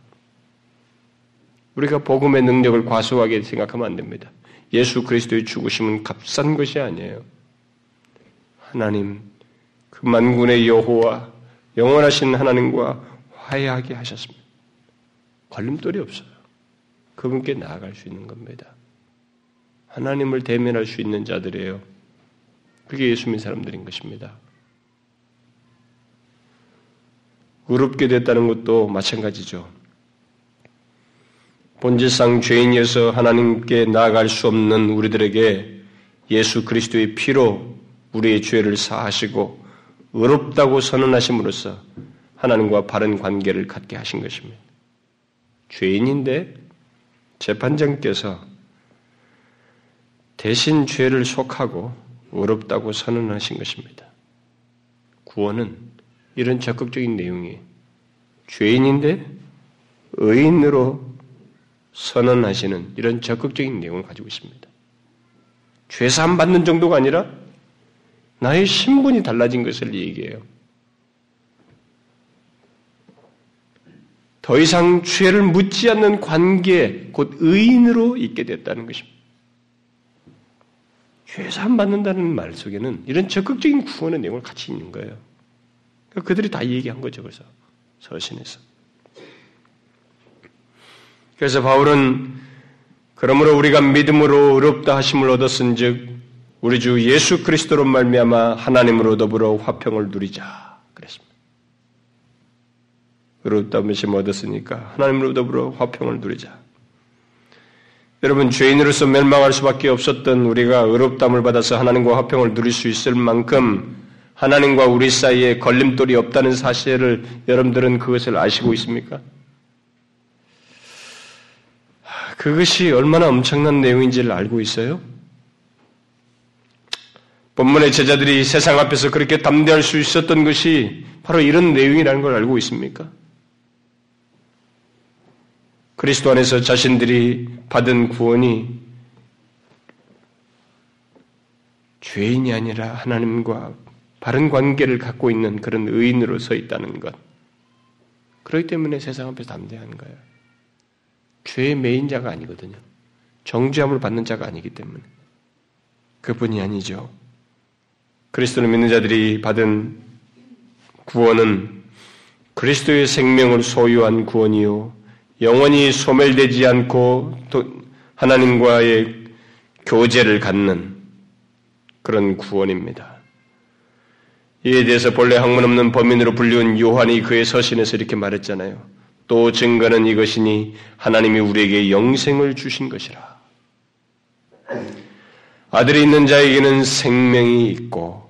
우리가 복음의 능력을 과소하게 생각하면 안 됩니다. 예수 그리스도의 죽으심은 값싼 것이 아니에요. 하나님, 그 만군의 여호와 영원하신 하나님과 화해하게 하셨습니다. 걸림돌이 없어요. 그분께 나아갈 수 있는 겁니다. 하나님을 대면할 수 있는 자들이에요. 그게 예수 믿는 사람들인 것입니다. 의롭게 됐다는 것도 마찬가지죠. 본질상 죄인이어서 하나님께 나아갈 수 없는 우리들에게 예수 그리스도의 피로 우리의 죄를 사하시고 의롭다고 선언하심으로써 하나님과 바른 관계를 갖게 하신 것입니다. 죄인인데 재판장께서 대신 죄를 속하고 의롭다고 선언하신 것입니다. 구원은 이런 적극적인 내용이 죄인인데 의인으로 선언하시는 이런 적극적인 내용을 가지고 있습니다. 죄사함 받는 정도가 아니라 나의 신분이 달라진 것을 얘기해요. 더 이상 죄를 묻지 않는 관계, 곧 의인으로 있게 됐다는 것입니다. 죄사함 받는다는 말 속에는 이런 적극적인 구원의 내용을 같이 있는 거예요. 그러니까 그들이 다 얘기한 거죠, 그래서 서신에서. 그래서 바울은 그러므로 우리가 믿음으로 의롭다 하심을 얻었은즉 우리 주 예수 그리스도로 말미암아 하나님으로 더불어 화평을 누리자 그랬습니다. 의롭다 하심 얻었으니까 하나님으로 더불어 화평을 누리자. 여러분 죄인으로서 멸망할 수밖에 없었던 우리가 의롭담을 받아서 하나님과 화평을 누릴 수 있을 만큼 하나님과 우리 사이에 걸림돌이 없다는 사실을 여러분들은 그것을 아시고 있습니까? 그것이 얼마나 엄청난 내용인지를 알고 있어요? 본문의 제자들이 세상 앞에서 그렇게 담대할 수 있었던 것이 바로 이런 내용이라는 걸 알고 있습니까? 그리스도 안에서 자신들이 받은 구원이 죄인이 아니라 하나님과 바른 관계를 갖고 있는 그런 의인으로 서 있다는 것. 그렇기 때문에 세상 앞에서 담대한 거예요. 죄의 메인자가 아니거든요. 정죄함을 받는 자가 아니기 때문에. 그뿐이 아니죠. 그리스도를 믿는 자들이 받은 구원은 그리스도의 생명을 소유한 구원이요. 영원히 소멸되지 않고 하나님과의 교제를 갖는 그런 구원입니다. 이에 대해서 본래 학문 없는 범인으로 불리운 요한이 그의 서신에서 이렇게 말했잖아요. 또 증거는 이것이니 하나님이 우리에게 영생을 주신 것이라. 아들이 있는 자에게는 생명이 있고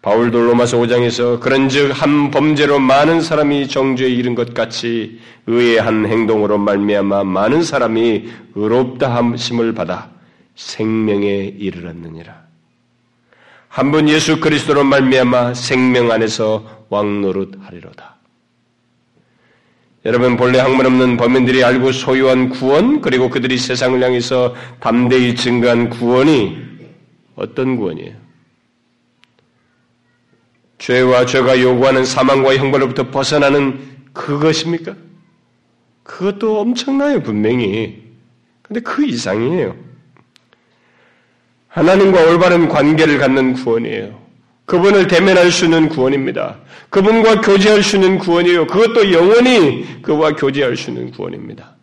바울도 로마서 5장에서 그런즉 한 범죄로 많은 사람이 정죄에 이른 것 같이 의의 한 행동으로 말미암아 많은 사람이 의롭다 함심을 받아 생명에 이르렀느니라. 한번 예수 그리스도로 말미암아 생명 안에서 왕노릇 하리로다. 여러분 본래 학문 없는 범인들이 알고 소유한 구원 그리고 그들이 세상을 향해서 담대히 증거한 구원이 어떤 구원이에요? 죄와 죄가 요구하는 사망과 형벌로부터 벗어나는 그것입니까? 그것도 엄청나요, 분명히. 근데 그 이상이에요. 하나님과 올바른 관계를 갖는 구원이에요. 그분을 대면할 수 있는 구원입니다. 그분과 교제할 수 있는 구원이에요. 그것도 영원히 그와 교제할 수 있는 구원입니다.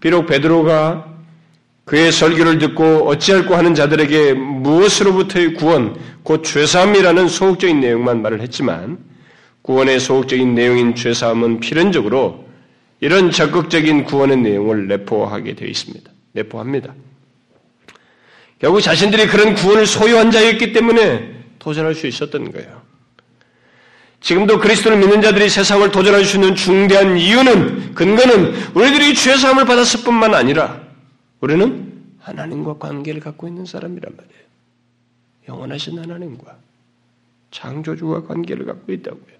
비록 베드로가 그의 설교를 듣고 어찌할고 하는 자들에게 무엇으로부터의 구원, 곧 죄사함이라는 소극적인 내용만 말을 했지만 구원의 소극적인 내용인 죄사함은 필연적으로 이런 적극적인 구원의 내용을 내포하게 되어 있습니다. 내포합니다. 결국 자신들이 그런 구원을 소유한 자였기 때문에 도전할 수 있었던 거예요. 지금도 그리스도를 믿는 자들이 세상을 도전할 수 있는 중대한 이유는 근거는 우리들이 죄 사함을 받았을 뿐만 아니라 우리는 하나님과 관계를 갖고 있는 사람이란 말이에요. 영원하신 하나님과 창조주와 관계를 갖고 있다고요.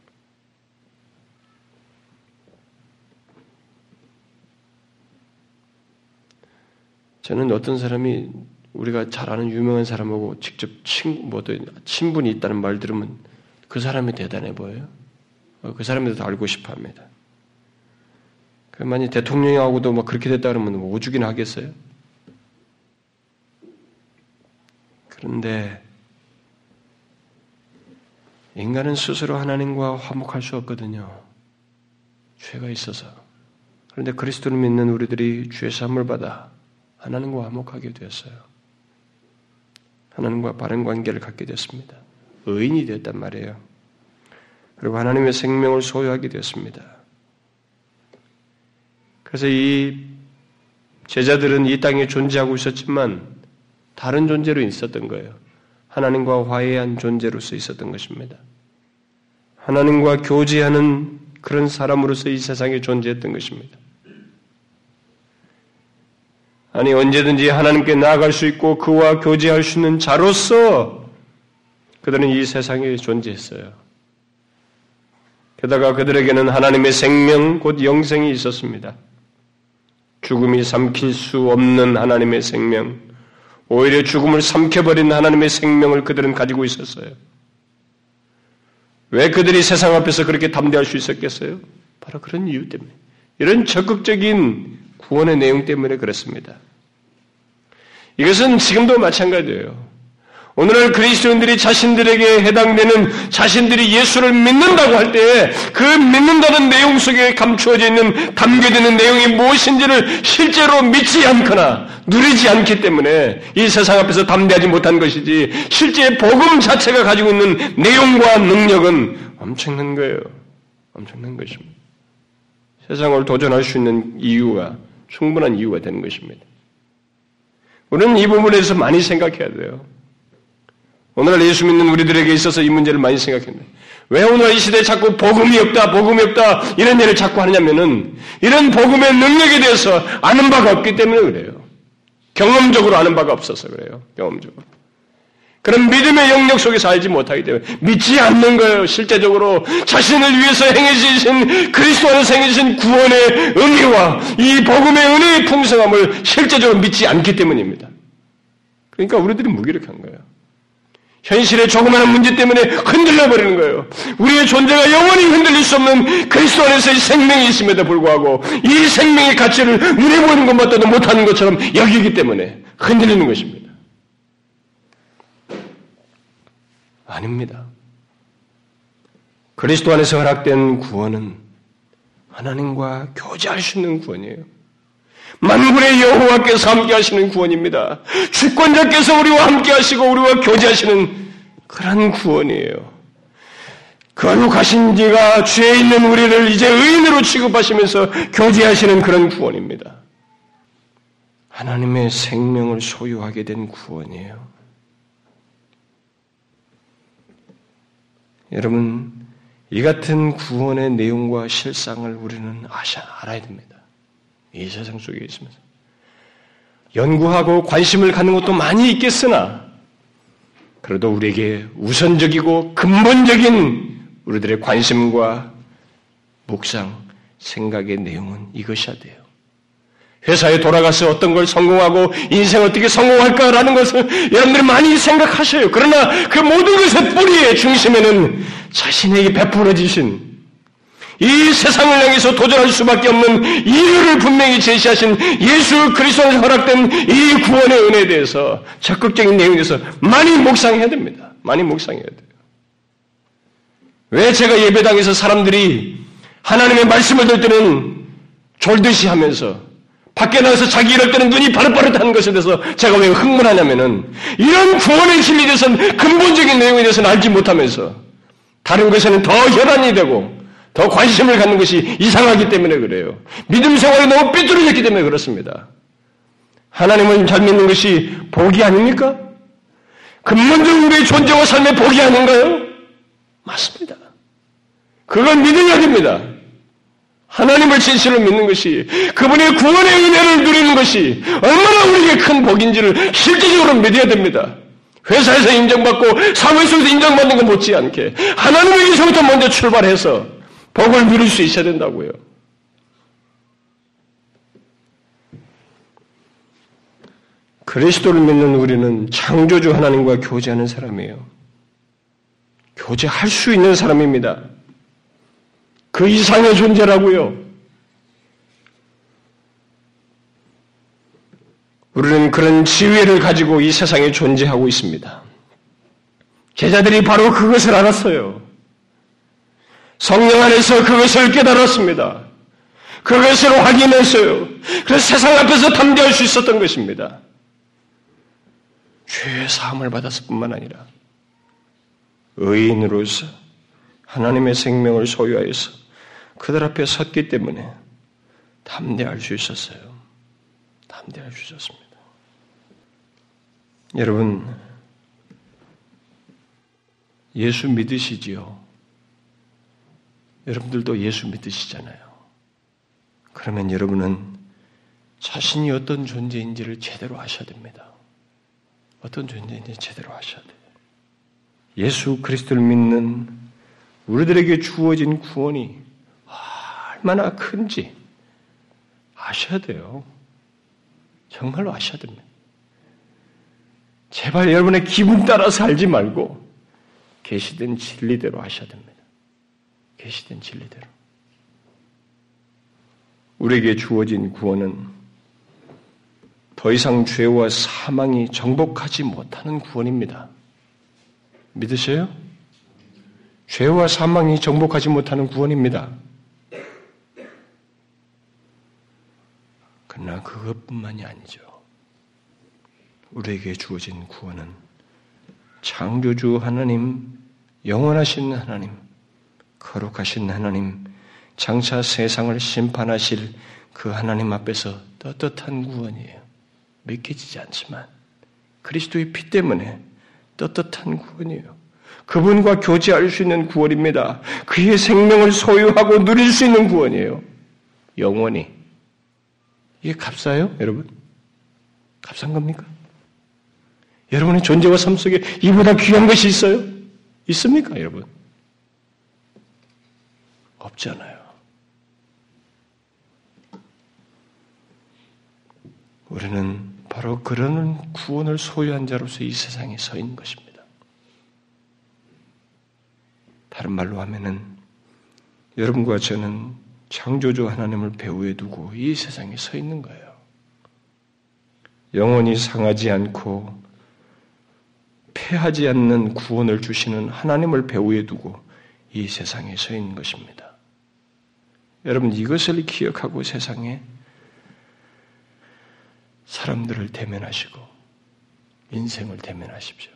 저는 어떤 사람이 우리가 잘 아는 유명한 사람하고 직접 친, 뭐, 친분이 있다는 말 들으면 그 사람이 대단해 보여요. 어, 그 사람에 대해서 알고 싶어 합니다. 그 만약 대통령하고도 막 그렇게 됐다 그러면 뭐 오죽이나 하겠어요? 그런데 인간은 스스로 하나님과 화목할 수 없거든요. 죄가 있어서. 그런데 그리스도를 믿는 우리들이 죄 사함을 받아 하나님과 화목하게 되었어요. 하나님과 바른 관계를 갖게 됐습니다. 의인이 되었단 말이에요. 그리고 하나님의 생명을 소유하게 되었습니다. 그래서 이 제자들은 이 땅에 존재하고 있었지만 다른 존재로 있었던 거예요. 하나님과 화해한 존재로서 있었던 것입니다. 하나님과 교제하는 그런 사람으로서 이 세상에 존재했던 것입니다. 아니 언제든지 하나님께 나아갈 수 있고 그와 교제할 수 있는 자로서 그들은 이 세상에 존재했어요. 게다가 그들에게는 하나님의 생명 곧 영생이 있었습니다. 죽음이 삼킬 수 없는 하나님의 생명, 오히려 죽음을 삼켜버린 하나님의 생명을 그들은 가지고 있었어요. 왜 그들이 세상 앞에서 그렇게 담대할 수 있었겠어요? 바로 그런 이유 때문에. 이런 적극적인 구원의 내용 때문에 그렇습니다. 이것은 지금도 마찬가지예요. 오늘날 그리스도인들이 자신들에게 해당되는 자신들이 예수를 믿는다고 할때그 믿는다는 내용 속에 감추어져 있는 담겨져 있는 내용이 무엇인지를 실제로 믿지 않거나 누리지 않기 때문에 이 세상 앞에서 담대하지 못한 것이지 실제 복음 자체가 가지고 있는 내용과 능력은 엄청난 거예요. 엄청난 것입니다. 세상을 도전할 수 있는 이유가 충분한 이유가 되는 것입니다. 우리는 이 부분에서 많이 생각해야 돼요. 오늘날 예수 믿는 우리들에게 있어서 이 문제를 많이 생각했네. 왜 오늘 이 시대에 자꾸 복음이 없다, 복음이 없다, 이런 일을 자꾸 하냐면은, 이런 복음의 능력에 대해서 아는 바가 없기 때문에 그래요. 경험적으로 아는 바가 없어서 그래요. 경험적으로. 그런 믿음의 영역 속에서 알지 못하기 때문에 믿지 않는 거예요. 실제적으로 자신을 위해서 행해주신 그리스도 안에서 행해주신 구원의 의미와 이 복음의 은혜의 풍성함을 실제적으로 믿지 않기 때문입니다. 그러니까 우리들이 무기력한 거예요. 현실의 조그마한 문제 때문에 흔들려 버리는 거예요. 우리의 존재가 영원히 흔들릴 수 없는 그리스도 안에서의 생명이 있음에도 불구하고 이 생명의 가치를 눈에 보이는 것마저도 못하는 것처럼 여기기 때문에 흔들리는 것입니다. 아닙니다. 그리스도 안에서 허락된 구원은 하나님과 교제할 수 있는 구원이에요. 만군의 여호와께서 함께 하시는 구원입니다. 주권자께서 우리와 함께 하시고 우리와 교제하시는 그런 구원이에요. 거룩하신 지가 죄에 있는 우리를 이제 의인으로 취급하시면서 교제하시는 그런 구원입니다. 하나님의 생명을 소유하게 된 구원이에요. 여러분, 이 같은 구원의 내용과 실상을 우리는 아셔, 알아야 됩니다. 이 세상 속에 있으면서. 연구하고 관심을 갖는 것도 많이 있겠으나, 그래도 우리에게 우선적이고 근본적인 우리들의 관심과 묵상, 생각의 내용은 이것이야 돼요. 회사에 돌아가서 어떤 걸 성공하고 인생 어떻게 성공할까라는 것을 여러분들이 많이 생각하셔요. 그러나 그 모든 것의 뿌리의 중심에는 자신에게 베풀어 주신 이 세상을 향해서 도전할 수밖에 없는 이유를 분명히 제시하신 예수 그리스도에 허락된 이 구원의 은혜에 대해서 적극적인 내용에 대해서 많이 묵상해야 됩니다. 많이 묵상해야 돼요. 왜 제가 예배당에서 사람들이 하나님의 말씀을 들 때는 졸듯이 하면서 밖에 나가서 자기 이럴 때는 눈이 바릇바릇한 것에 대해서 제가 왜 흥분하냐면은 이런 구원의 진리에 대해서는 근본적인 내용에 대해서는 알지 못하면서 다른 것에는 더 혈안이 되고 더 관심을 갖는 것이 이상하기 때문에 그래요. 믿음 생활이 너무 삐뚤어졌기 때문에 그렇습니다. 하나님을 잘 믿는 것이 복이 아닙니까? 근본적인 우리의 존재와 삶의 복이 아닌가요? 맞습니다. 그건 믿어야 됩니다. 하나님을 진실로 믿는 것이 그분의 구원의 은혜를 누리는 것이 얼마나 우리에게 큰 복인지를 실질적으로 믿어야 됩니다. 회사에서 인정받고 사회 속에서 인정받는 것 못지않게 하나님에게서부터 먼저 출발해서 복을 누릴 수 있어야 된다고요. 그리스도를 믿는 우리는 창조주 하나님과 교제하는 사람이에요. 교제할 수 있는 사람입니다. 그 이상의 존재라고요. 우리는 그런 지위를 가지고 이 세상에 존재하고 있습니다. 제자들이 바로 그것을 알았어요. 성령 안에서 그것을 깨달았습니다. 그것을 확인했어요. 그래서 세상 앞에서 담대할 수 있었던 것입니다. 죄의 사함을 받았을 뿐만 아니라 의인으로서 하나님의 생명을 소유하여서 그들 앞에 섰기 때문에 담대할 수 있었어요. 담대할 수 있었습니다. 여러분, 예수 믿으시지요? 여러분들도 예수 믿으시잖아요. 그러면 여러분은 자신이 어떤 존재인지를 제대로 아셔야 됩니다. 어떤 존재인지 제대로 아셔야 돼요. 예수 그리스도를 믿는 우리들에게 주어진 구원이 얼마나 큰지 아셔야 돼요. 정말로 아셔야 됩니다. 제발 여러분의 기분 따라 살지 말고 계시된 진리대로 하셔야 됩니다. 계시된 진리대로. 우리에게 주어진 구원은 더 이상 죄와 사망이 정복하지 못하는 구원입니다. 믿으세요? 죄와 사망이 정복하지 못하는 구원입니다. 그러나 그것뿐만이 아니죠. 우리에게 주어진 구원은 창조주 하나님, 영원하신 하나님, 거룩하신 하나님, 장차 세상을 심판하실 그 하나님 앞에서 떳떳한 구원이에요. 믿겨지지 않지만 그리스도의 피 때문에 떳떳한 구원이에요. 그분과 교제할 수 있는 구원입니다. 그의 생명을 소유하고 누릴 수 있는 구원이에요. 영원히. 이게 값싸요, 여러분? 값싼 겁니까? 여러분의 존재와 삶 속에 이보다 귀한 것이 있어요? 있습니까, 여러분? 없잖아요. 우리는 바로 그런 구원을 소유한 자로서 이 세상에 서 있는 것입니다. 다른 말로 하면은 여러분과 저는 창조주 하나님을 배후에 두고 이 세상에 서 있는 거예요. 영원히 상하지 않고 패하지 않는 구원을 주시는 하나님을 배후에 두고 이 세상에 서 있는 것입니다. 여러분 이것을 기억하고 세상에 사람들을 대면하시고 인생을 대면하십시오.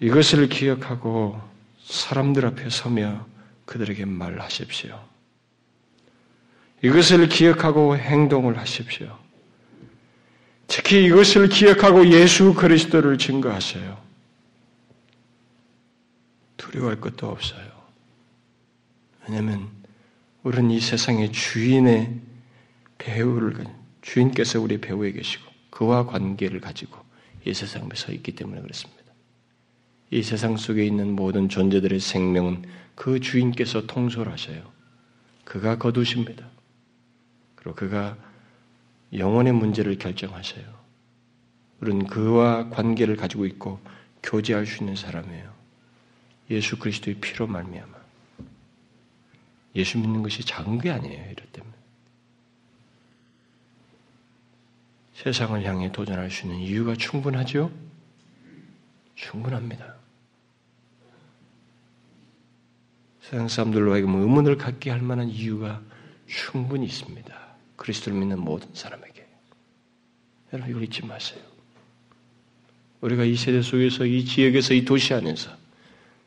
이것을 기억하고 사람들 앞에 서며 그들에게 말하십시오. 이것을 기억하고 행동을 하십시오. 특히 이것을 기억하고 예수 그리스도를 증거하세요. 두려워할 것도 없어요. 왜냐하면 우리는 이 세상의 주인의 배우를 주인께서 우리 배우에 계시고 그와 관계를 가지고 이 세상에 서 있기 때문에 그렇습니다. 이 세상 속에 있는 모든 존재들의 생명은 그 주인께서 통솔하셔요. 그가 거두십니다. 그리고 그가 영혼의 문제를 결정하셔요. 우리는 그와 관계를 가지고 있고 교제할 수 있는 사람이에요. 예수 그리스도의 피로 말미암아. 예수 믿는 것이 작은 게 아니에요. 이럴 때면. 세상을 향해 도전할 수 있는 이유가 충분하죠? 충분합니다. 세상 사람들로 하여금 의문을 갖게 할 만한 이유가 충분히 있습니다. 그리스도를 믿는 모든 사람에게. 여러분 이걸 잊지 마세요. 우리가 이 세대 속에서 이 지역에서 이 도시 안에서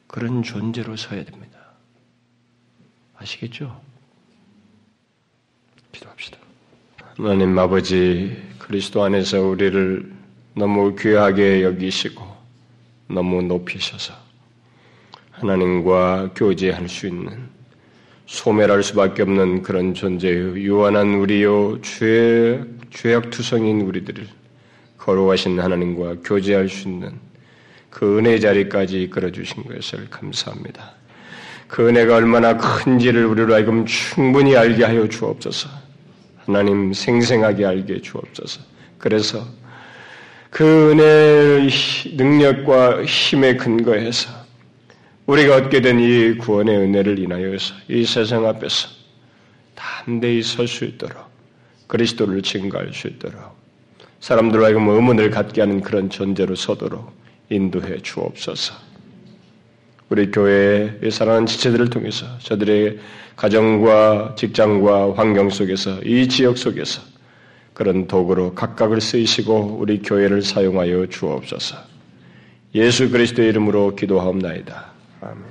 그런 존재로 서야 됩니다. 아시겠죠? 기도합시다. 하나님 아버지 그리스도 안에서 우리를 너무 귀하게 여기시고 너무 높이셔서 하나님과 교제할 수 있는 소멸할 수밖에 없는 그런 존재의 유한한 우리요 죄 죄악 투성인 우리들을 거룩하신 하나님과 교제할 수 있는 그 은혜 자리까지 이끌어 주신 것을 감사합니다. 그 은혜가 얼마나 큰지를 우리로 하여금 충분히 알게 하여 주옵소서. 하나님 생생하게 알게 주옵소서. 그래서 그 은혜의 능력과 힘에 근거해서 우리가 얻게 된 이 구원의 은혜를 인하여서 이 세상 앞에서 담대히 설 수 있도록 그리스도를 증거할 수 있도록 사람들과 하여금 의문을 갖게 하는 그런 존재로 서도록 인도해 주옵소서. 우리 교회의 사랑하는 지체들을 통해서 저들의 가정과 직장과 환경 속에서 이 지역 속에서 그런 도구로 각각을 쓰이시고 우리 교회를 사용하여 주옵소서. 예수 그리스도의 이름으로 기도하옵나이다. 아멘.